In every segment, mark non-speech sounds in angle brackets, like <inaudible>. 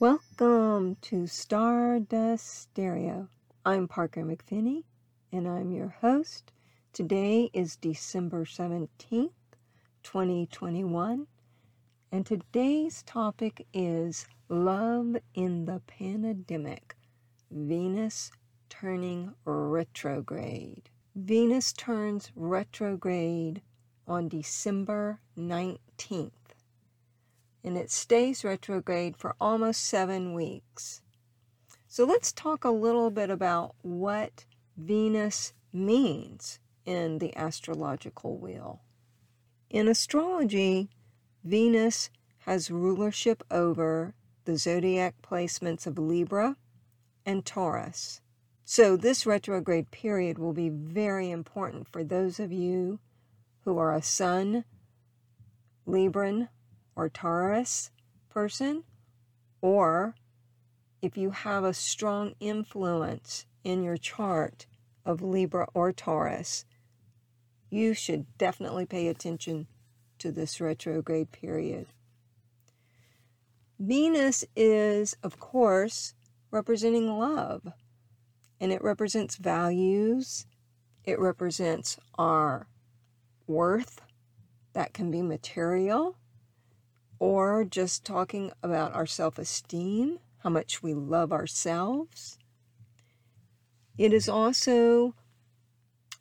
Welcome to Stardust Stereo. I'm Parker McFinney and I'm your host. Today is December 17th, 2021, and today's topic is Love in the Pandemic Venus turning retrograde. Venus turns retrograde on December 19th and it stays retrograde for almost seven weeks. So let's talk a little bit about what Venus means in the astrological wheel. In astrology, Venus has rulership over the zodiac placements of Libra and Taurus. So, this retrograde period will be very important for those of you who are a Sun, Libran, or Taurus person, or if you have a strong influence in your chart of Libra or Taurus, you should definitely pay attention to this retrograde period. Venus is, of course, representing love, and it represents values, it represents our worth that can be material, or just talking about our self esteem, how much we love ourselves. It is also,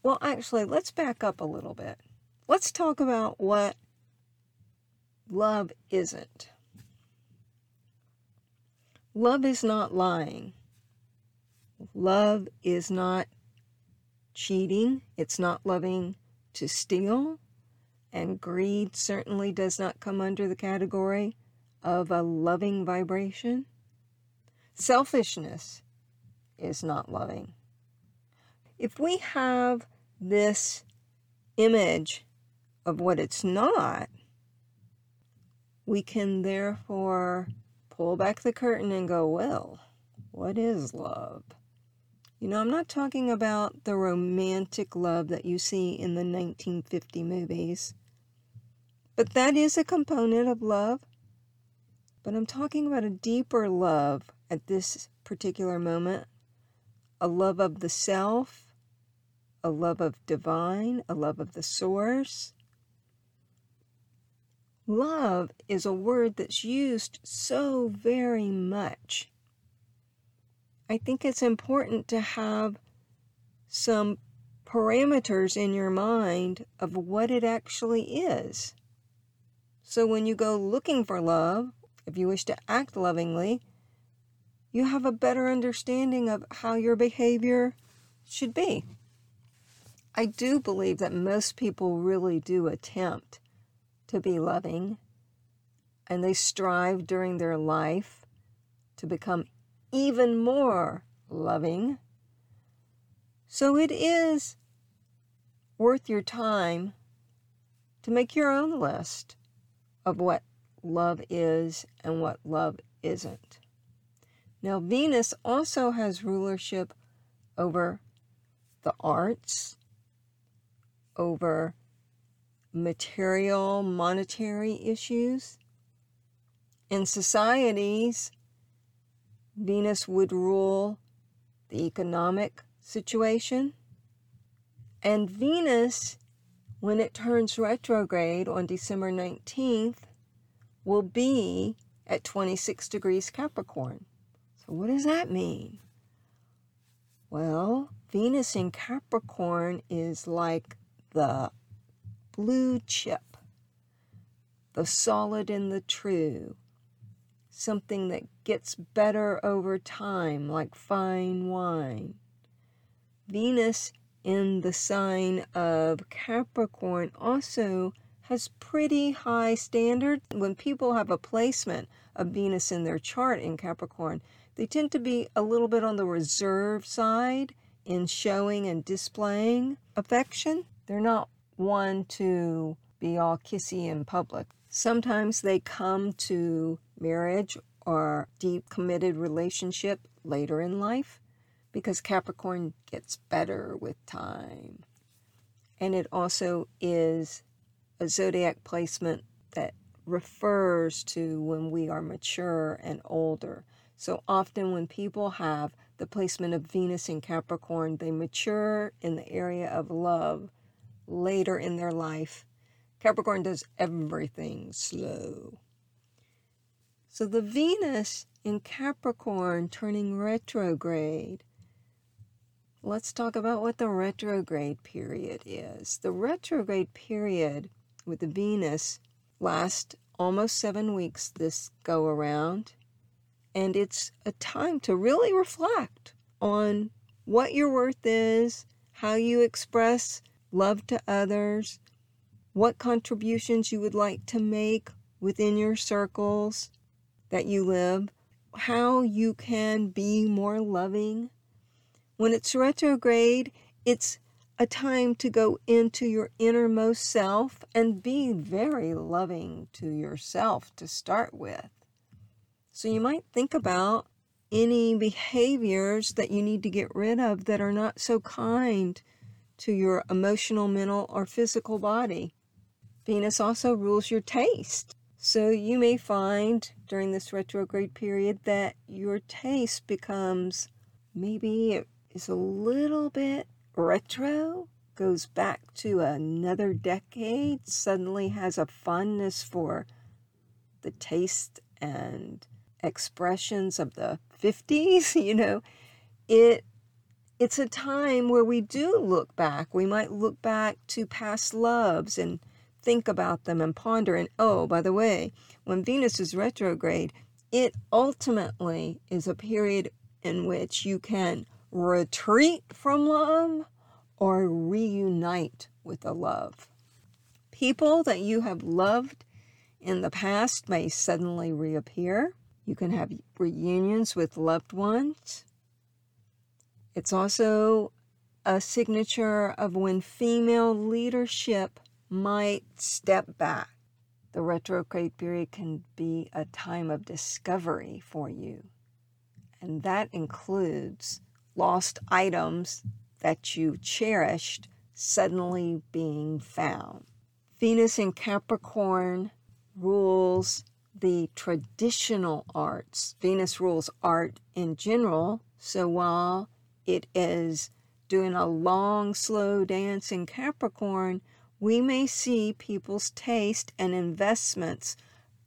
well, actually, let's back up a little bit. Let's talk about what love isn't. Love is not lying. Love is not cheating. It's not loving to steal and greed certainly does not come under the category of a loving vibration. Selfishness is not loving. If we have this image of what it's not, we can therefore pull back the curtain and go, well, what is love? You know, I'm not talking about the romantic love that you see in the 1950 movies. But that is a component of love. But I'm talking about a deeper love at this particular moment a love of the self, a love of divine, a love of the source. Love is a word that's used so very much. I think it's important to have some parameters in your mind of what it actually is. So when you go looking for love, if you wish to act lovingly, you have a better understanding of how your behavior should be. I do believe that most people really do attempt to be loving and they strive during their life to become even more loving. So it is worth your time to make your own list of what love is and what love isn't. Now, Venus also has rulership over the arts, over material, monetary issues. In societies, Venus would rule the economic situation. And Venus when it turns retrograde on December 19th, will be at 26 degrees Capricorn. So, what does that mean? Well, Venus in Capricorn is like the blue chip, the solid and the true, something that gets better over time, like fine wine. Venus in the sign of Capricorn also has pretty high standards. When people have a placement of Venus in their chart in Capricorn, they tend to be a little bit on the reserve side in showing and displaying affection. They're not one to be all kissy in public. Sometimes they come to marriage or deep committed relationship later in life because Capricorn gets better with time. And it also is a zodiac placement that refers to when we are mature and older. So often, when people have the placement of Venus in Capricorn, they mature in the area of love later in their life. Capricorn does everything slow. So the Venus in Capricorn turning retrograde. Let's talk about what the retrograde period is. The retrograde period with the Venus lasts almost seven weeks this go around. And it's a time to really reflect on what your worth is, how you express love to others, what contributions you would like to make within your circles that you live, how you can be more loving. When it's retrograde, it's a time to go into your innermost self and be very loving to yourself to start with. So you might think about any behaviors that you need to get rid of that are not so kind to your emotional, mental, or physical body. Venus also rules your taste. So you may find during this retrograde period that your taste becomes maybe is a little bit retro, goes back to another decade, suddenly has a fondness for the taste and expressions of the 50s, <laughs> you know, it it's a time where we do look back. We might look back to past loves and think about them and ponder. And oh, by the way, when Venus is retrograde, it ultimately is a period in which you can retreat from love or reunite with a love. People that you have loved in the past may suddenly reappear. You can have reunions with loved ones. It's also a signature of when female leadership might step back. The retrograde period can be a time of discovery for you, and that includes lost items that you cherished suddenly being found. Venus in Capricorn rules the traditional arts. Venus rules art in general. So while it is doing a long, slow dance in Capricorn, we may see people's taste and investments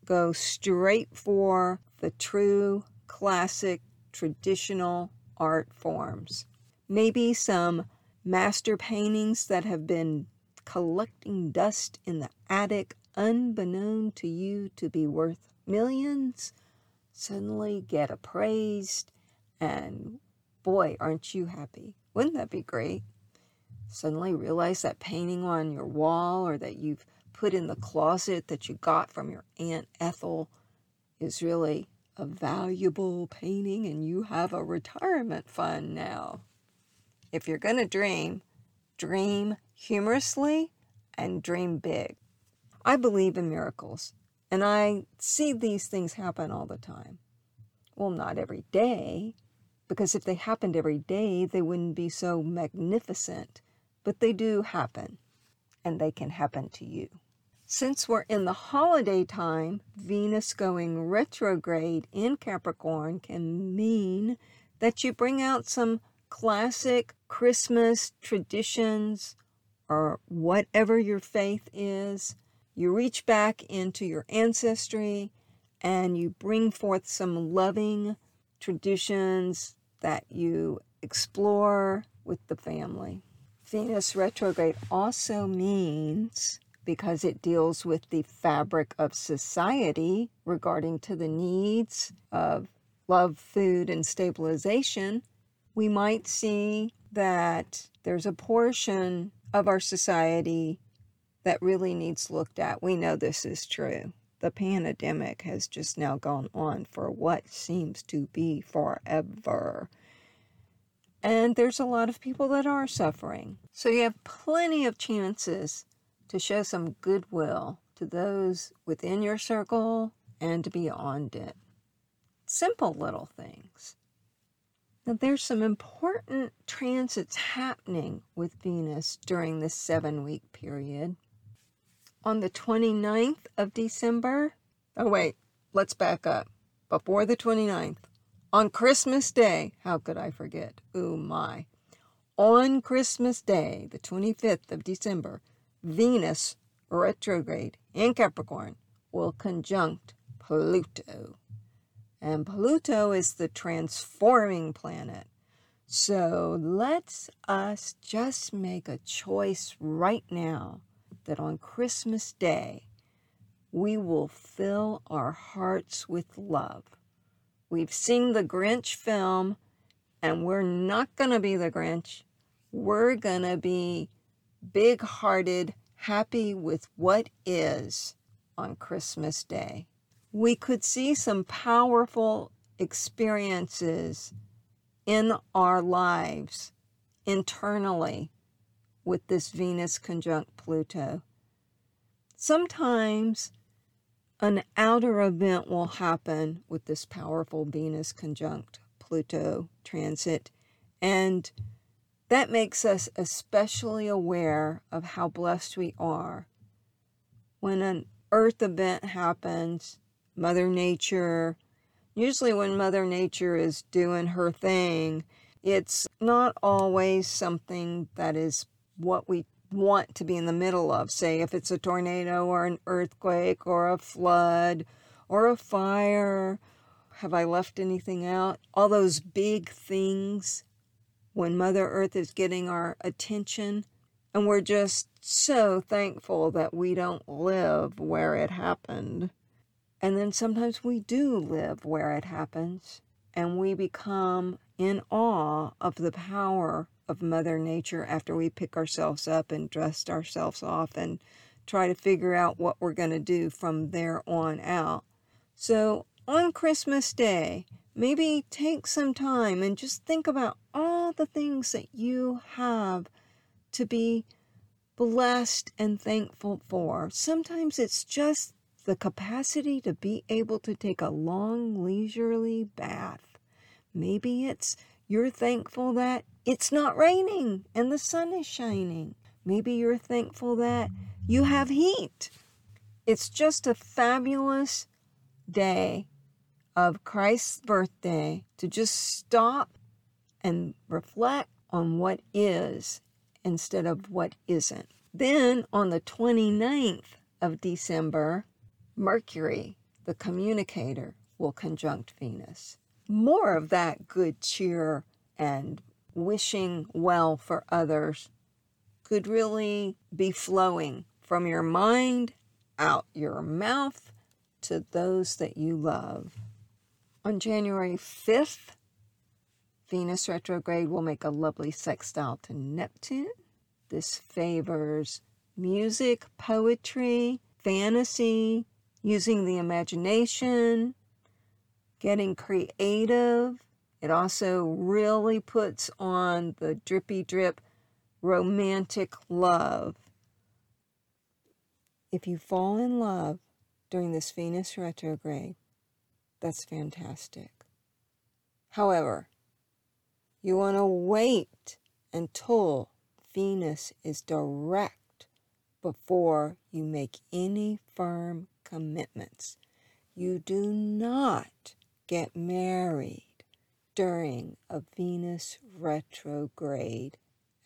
go straight for the true, classic, traditional art forms. Maybe some master paintings that have been collecting dust in the attic unbeknown to you to be worth millions, suddenly get appraised, and boy, aren't you happy? Wouldn't that be great? Suddenly realize that painting on your wall or that you've put in the closet that you got from your Aunt Ethel is really a valuable painting and you have a retirement fund now. If you're going to dream, dream humorously and dream big. I believe in miracles, and I see these things happen all the time. Well, not every day, because if they happened every day, they wouldn't be so magnificent, but they do happen, and they can happen to you. Since we're in the holiday time, Venus going retrograde in Capricorn can mean that you bring out some classic Christmas traditions or whatever your faith is you reach back into your ancestry and you bring forth some loving traditions that you explore with the family. Venus retrograde also means because it deals with the fabric of society regarding to the needs of love, food, and stabilization, we might see that there's a portion of our society that really needs looked at. We know this is true. The pandemic has just now gone on for what seems to be forever. And there's a lot of people that are suffering. So you have plenty of chances to show some goodwill to those within your circle and beyond it. Simple little things. Now, there's some important transits happening with Venus during this seven week period. On the 29th of December, oh wait, let's back up. Before the 29th, on Christmas Day, how could I forget? Oh my. On Christmas Day, the 25th of December, Venus retrograde in Capricorn will conjunct Pluto. And Pluto is the transforming planet. So let's us just make a choice right now that on Christmas Day, we will fill our hearts with love. We've seen the Grinch film, and we're not going to be the Grinch. We're going to be big hearted, happy with what is on Christmas Day. We could see some powerful experiences in our lives internally with this Venus conjunct Pluto. Sometimes an outer event will happen with this powerful Venus conjunct Pluto transit, and that makes us especially aware of how blessed we are. When an earth event happens, Mother Nature, usually when Mother Nature is doing her thing, it's not always something that is what we want to be in the middle of. Say, if it's a tornado or an earthquake or a flood or a fire. Have I left anything out? All those big things when Mother Earth is getting our attention. And we're just so thankful that we don't live where it happened. And then sometimes we do live where it happens, and we become in awe of the power of Mother Nature after we pick ourselves up and dust ourselves off and try to figure out what we're going to do from there on out. So on Christmas Day, maybe take some time and just think about all the things that you have to be blessed and thankful for. Sometimes it's just the capacity to be able to take a long, leisurely bath. Maybe it's you're thankful that it's not raining and the sun is shining. Maybe you're thankful that you have heat. It's just a fabulous day of Christ's birthday to just stop and reflect on what is instead of what isn't. Then on the 29th of December, Mercury, the communicator, will conjunct Venus. More of that good cheer and wishing well for others could really be flowing from your mind out your mouth to those that you love. On January 5th, Venus retrograde will make a lovely sextile to Neptune. This favors music, poetry, fantasy, using the imagination, getting creative. It also really puts on the drippy drip romantic love. If you fall in love during this Venus retrograde, that's fantastic. However, you want to wait until Venus is direct before you make any firm commitments. You do not get married during a Venus retrograde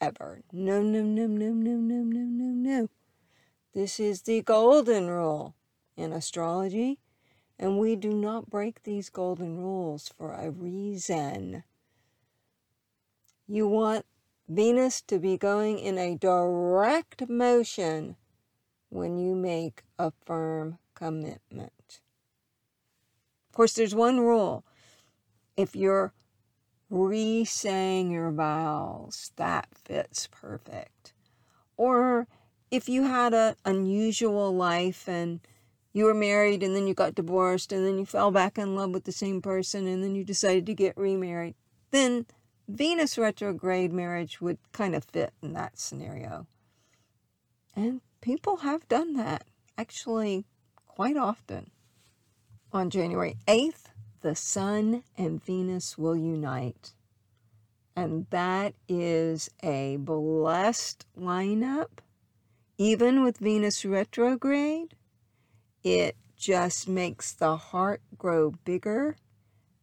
ever. No, no, no, no, no, no, no, no, no. This is the golden rule in astrology, and we do not break these golden rules for a reason. You want Venus to be going in a direct motion when you make a firm commitment. Of course, there's one rule. If you're re saying your vows, that fits perfect. Or if you had an unusual life and you were married and then you got divorced and then you fell back in love with the same person and then you decided to get remarried, then Venus retrograde marriage would kind of fit in that scenario. And people have done that actually quite often. On January 8th, the Sun and Venus will unite. And that is a blessed lineup. even with Venus retrograde, it just makes the heart grow bigger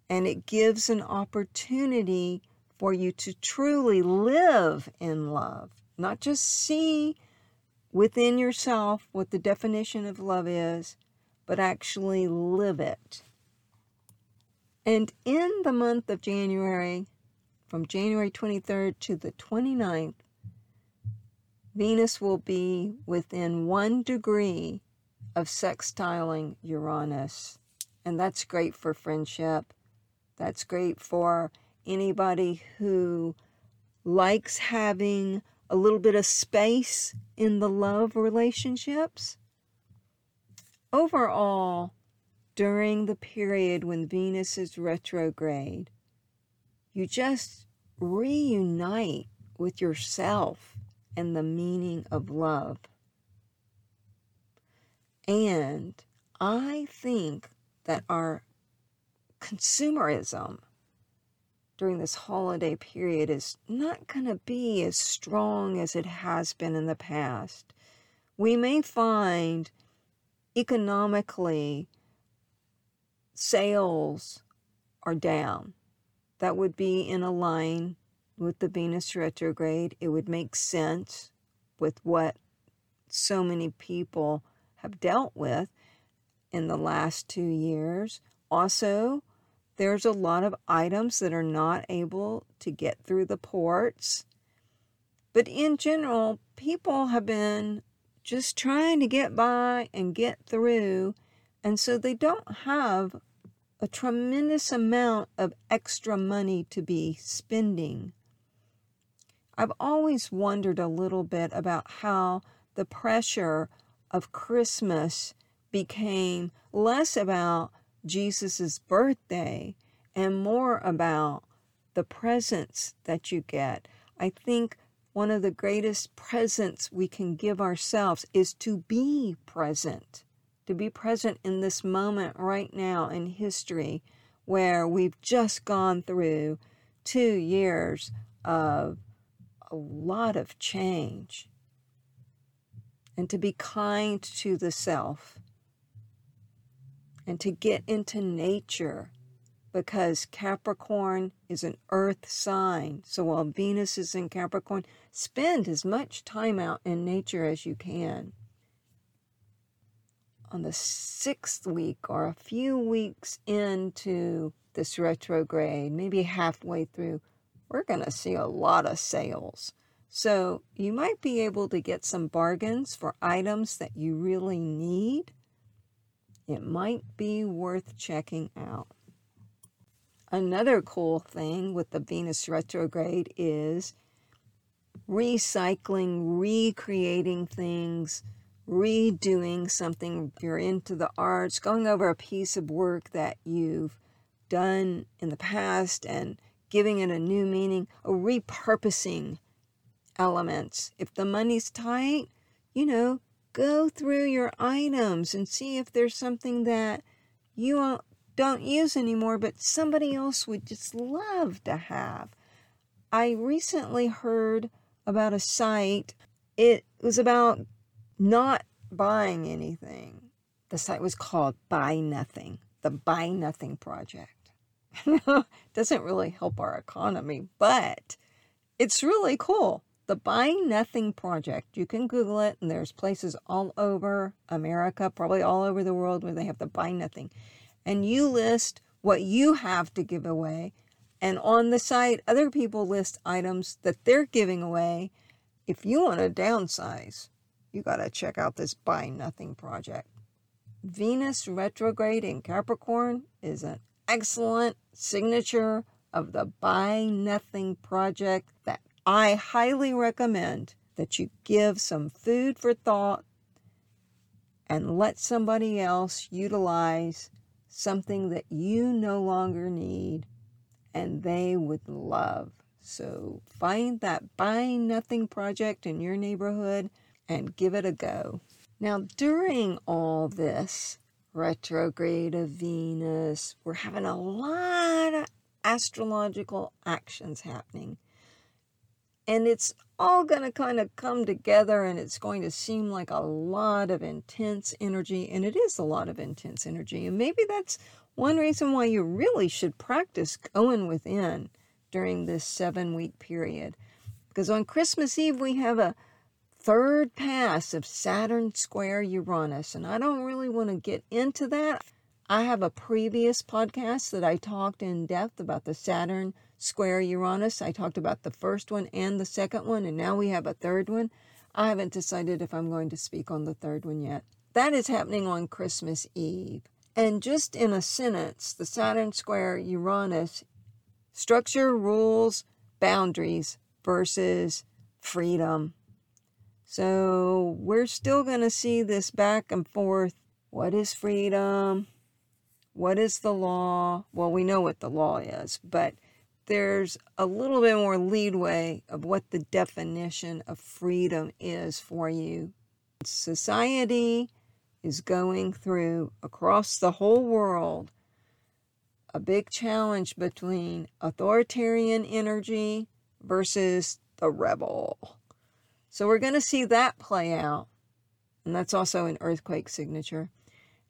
and it gives an opportunity for you to truly live in love, not just see within yourself what the definition of love is, but actually live it. And in the month of January, from January 23rd to the 29th, Venus will be within one degree of sextiling Uranus. And that's great for friendship. That's great for anybody who likes having a little bit of space in the love relationships. Overall, during the period when Venus is retrograde, you just reunite with yourself and the meaning of love. And I think that our consumerism during this holiday period is not going to be as strong as it has been in the past. We may find economically sales are down. That would be in a line with the Venus retrograde. It would make sense with what so many people have dealt with in the last two years. Also, there's a lot of items that are not able to get through the ports. But in general, people have been just trying to get by and get through. And so they don't have a tremendous amount of extra money to be spending. I've always wondered a little bit about how the pressure of Christmas became less about Jesus' birthday and more about the presents that you get. I think one of the greatest presents we can give ourselves is to be present, to be present in this moment right now in history where we've just gone through two years of a lot of change. And to be kind to the self and to get into nature because Capricorn is an earth sign. So while Venus is in Capricorn, spend as much time out in nature as you can. On the sixth week or a few weeks into this retrograde, maybe halfway through, we're going to see a lot of sales. So you might be able to get some bargains for items that you really need it might be worth checking out. Another cool thing with the Venus retrograde is recycling, recreating things, redoing something. If you're into the arts, going over a piece of work that you've done in the past and giving it a new meaning, or repurposing elements. If the money's tight, you know, go through your items and see if there's something that you don't use anymore, but somebody else would just love to have. I recently heard about a site, it was about not buying anything. The site was called Buy Nothing, the Buy Nothing Project. <laughs> Doesn't really help our economy, but it's really cool the Buy Nothing Project. You can Google it, and there's places all over America, probably all over the world, where they have the Buy Nothing. And you list what you have to give away. And on the site, other people list items that they're giving away. If you want to downsize, you got to check out this Buy Nothing Project. Venus retrograde in Capricorn is an excellent signature of the Buy Nothing Project that I highly recommend that you give some food for thought and let somebody else utilize something that you no longer need and they would love. So find that Buy Nothing project in your neighborhood and give it a go. Now, during all this retrograde of Venus, we're having a lot of astrological actions happening And it's all going to kind of come together and it's going to seem like a lot of intense energy. And it is a lot of intense energy. And maybe that's one reason why you really should practice going within during this seven week period. Because on Christmas Eve, we have a third pass of Saturn square Uranus. And I don't really want to get into that. I have a previous podcast that I talked in depth about the Saturn square Uranus. I talked about the first one and the second one, and now we have a third one. I haven't decided if I'm going to speak on the third one yet. That is happening on Christmas Eve. And just in a sentence, the Saturn square Uranus structure, rules, boundaries versus freedom. So we're still going to see this back and forth. What is freedom? What is the law? Well, we know what the law is, but there's a little bit more leadway of what the definition of freedom is for you. Society is going through across the whole world a big challenge between authoritarian energy versus the rebel. So we're going to see that play out. And that's also an earthquake signature.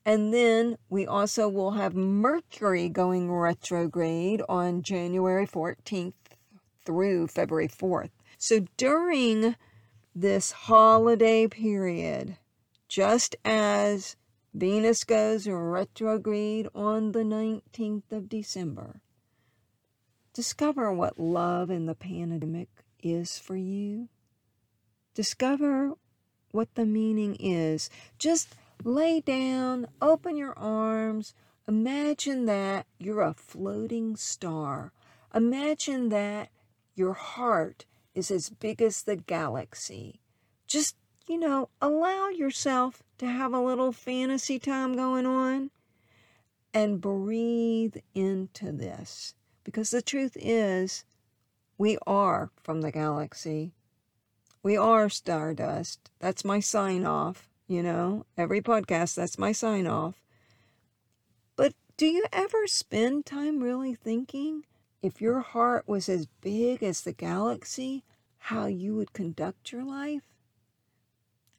And then we also will have Mercury going retrograde on January 14th through February 4th. So during this holiday period, just as Venus goes retrograde on the 19th of December, discover what love in the pandemic is for you. Discover what the meaning is. Just Lay down, open your arms. Imagine that you're a floating star. Imagine that your heart is as big as the galaxy. Just, you know, allow yourself to have a little fantasy time going on and breathe into this. Because the truth is, we are from the galaxy. We are stardust. That's my sign off you know, every podcast, that's my sign off. But do you ever spend time really thinking if your heart was as big as the galaxy, how you would conduct your life?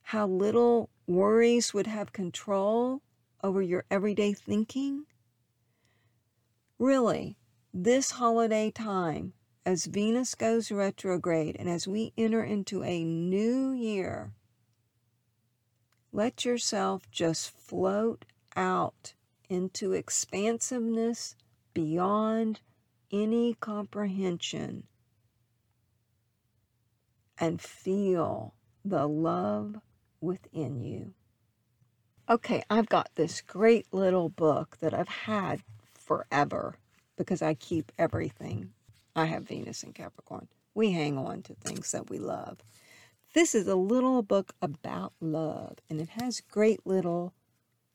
How little worries would have control over your everyday thinking? Really, this holiday time, as Venus goes retrograde and as we enter into a new year, let yourself just float out into expansiveness beyond any comprehension and feel the love within you. Okay, I've got this great little book that I've had forever because I keep everything. I have Venus in Capricorn. We hang on to things that we love. This is a little book about love, and it has great little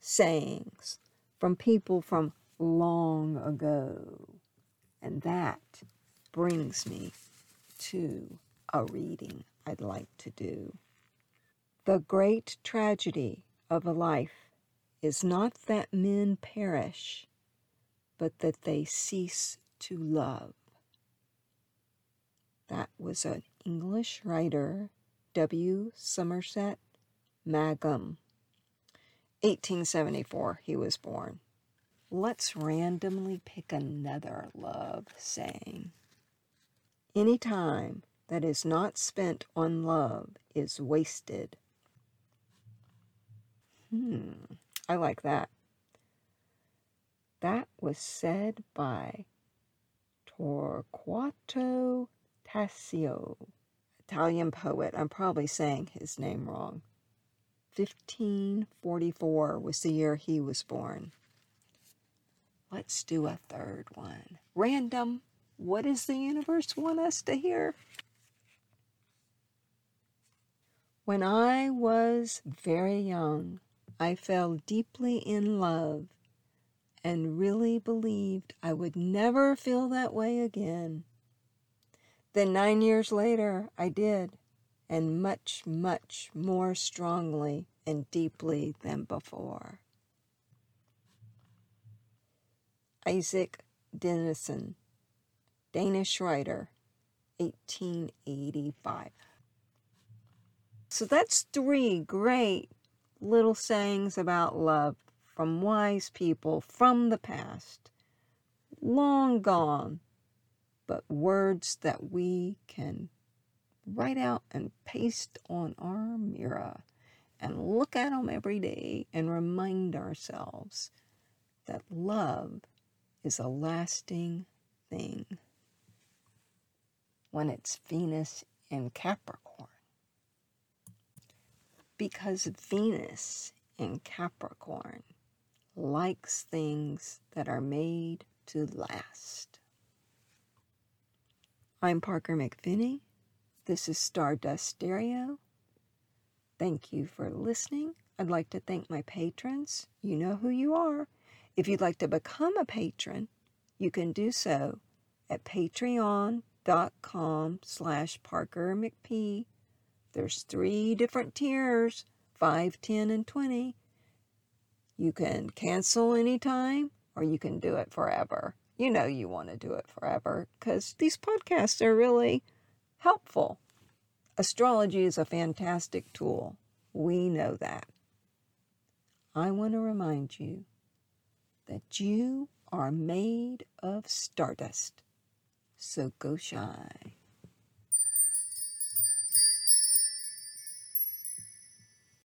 sayings from people from long ago. And that brings me to a reading I'd like to do. The great tragedy of a life is not that men perish, but that they cease to love. That was an English writer W. Somerset Maugham. 1874, he was born. Let's randomly pick another love saying. Any time that is not spent on love is wasted. Hmm, I like that. That was said by Torquato Tasso. Italian poet. I'm probably saying his name wrong. 1544 was the year he was born. Let's do a third one. Random. What does the universe want us to hear? When I was very young, I fell deeply in love and really believed I would never feel that way again. Then nine years later, I did, and much, much more strongly and deeply than before. Isak Dinesen, Danish writer, 1885. So that's three great little sayings about love from wise people from the past, long gone, but words that we can write out and paste on our mirror and look at them every day and remind ourselves that love is a lasting thing when it's Venus in Capricorn. Because Venus in Capricorn likes things that are made to last. I'm Parker McFinney. This is Stardust Stereo. Thank you for listening. I'd like to thank my patrons. You know who you are. If you'd like to become a patron, you can do so at patreon.com slash Parker McP. There's three different tiers, 5, 10, and 20. You can cancel anytime or you can do it forever. You know you want to do it forever because these podcasts are really helpful. Astrology is a fantastic tool. We know that. I want to remind you that you are made of stardust. So go shine.